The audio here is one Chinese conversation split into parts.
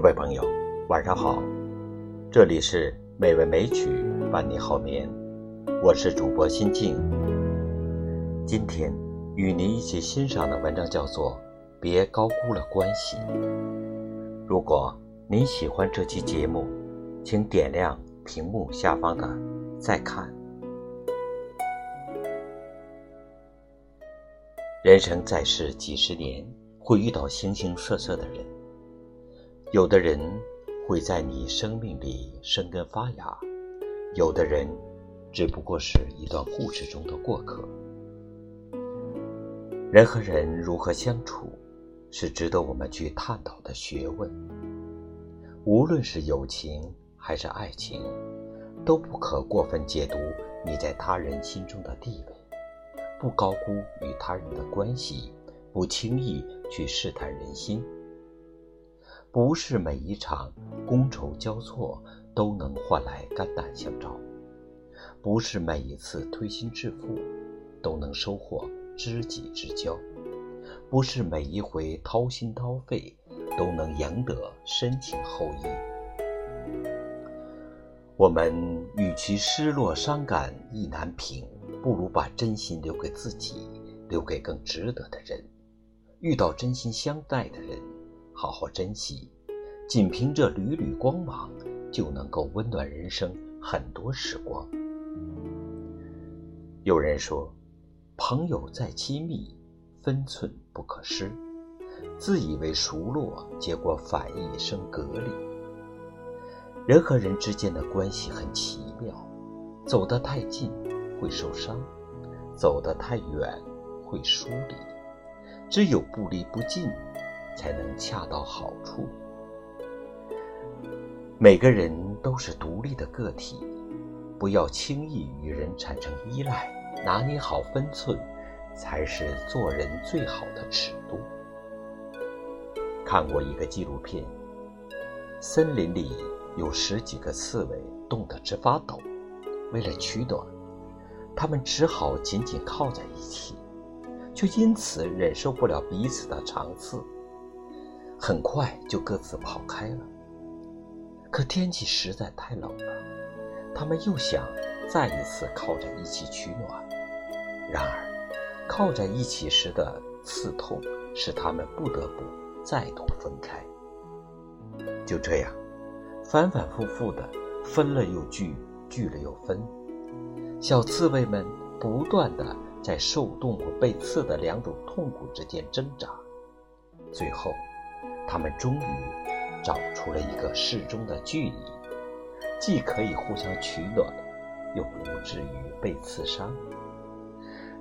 各位朋友，晚上好，这里是美味美曲伴你好眠，我是主播心静。今天与您一起欣赏的文章叫做《别高估了关系》。如果您喜欢这期节目，请点亮屏幕下方的再看。人生在世几十年，会遇到形形色色的人。有的人会在你生命里生根发芽，有的人只不过是一段故事中的过客。人和人如何相处，是值得我们去探讨的学问。无论是友情还是爱情，都不可过分解读你在他人心中的地位，不高估与他人的关系，不轻易去试探人心。不是每一场觥筹交错都能换来肝胆相照，不是每一次推心置腹都能收获知己之交，不是每一回掏心掏肺都能赢得深情厚谊。我们与其失落伤感意难平，不如把真心留给自己，留给更值得的人。遇到真心相待的人。好好珍惜，仅凭这缕缕光芒，就能够温暖人生很多时光。有人说，朋友再亲密，分寸不可失。自以为熟络，结果反一生隔离。人和人之间的关系很奇妙，走得太近会受伤，走得太远会疏离。只有不离不近。才能恰到好处。每个人都是独立的个体，不要轻易与人产生依赖，拿捏好分寸，才是做人最好的尺度。看过一个纪录片，森林里有十几个刺猬冻得直发抖，为了取暖，他们只好紧紧靠在一起，却因此忍受不了彼此的长刺。很快就各自跑开了。可天气实在太冷了，他们又想再一次靠在一起取暖。然而，靠在一起时的刺痛使他们不得不再度分开。就这样，反反复复的分了又聚，聚了又分。小刺猬们不断的在受冻和被刺的两种痛苦之间挣扎，最后。他们终于找出了一个适中的距离，既可以互相取暖，又不至于被刺伤。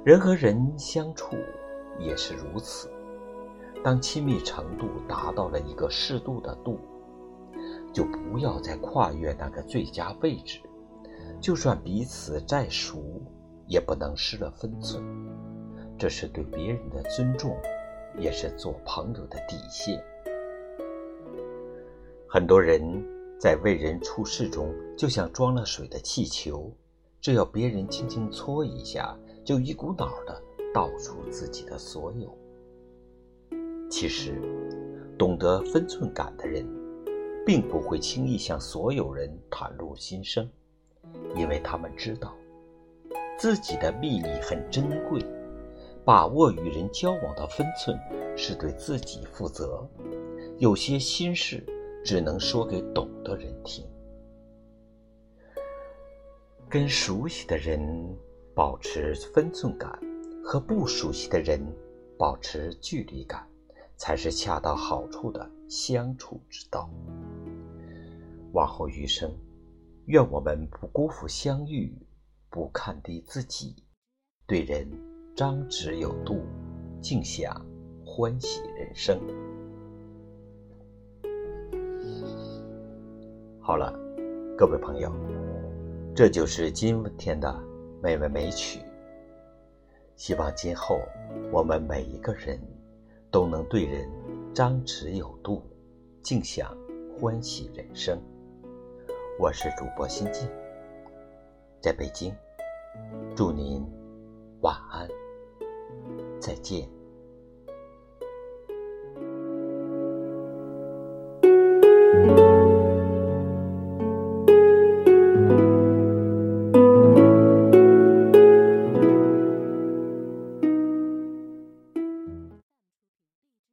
人和人相处也是如此，当亲密程度达到了一个适度的度，就不要再跨越那个最佳位置。就算彼此再熟，也不能失了分寸。这是对别人的尊重，也是做朋友的底线。很多人在为人处事中，就像装了水的气球，只要别人轻轻搓一下，就一股脑的倒出自己的所有。其实，懂得分寸感的人，并不会轻易向所有人袒露心声，因为他们知道，自己的秘密很珍贵，把握与人交往的分寸，是对自己负责。有些心事。只能说给懂的人听。跟熟悉的人保持分寸感，和不熟悉的人保持距离感，才是恰到好处的相处之道。往后余生，愿我们不辜负相遇，不看低自己，对人张弛有度，尽享欢喜人生。好了，各位朋友，这就是今天的美味美曲。希望今后我们每一个人都能对人张弛有度，尽享欢喜人生。我是主播心静，在北京，祝您晚安，再见。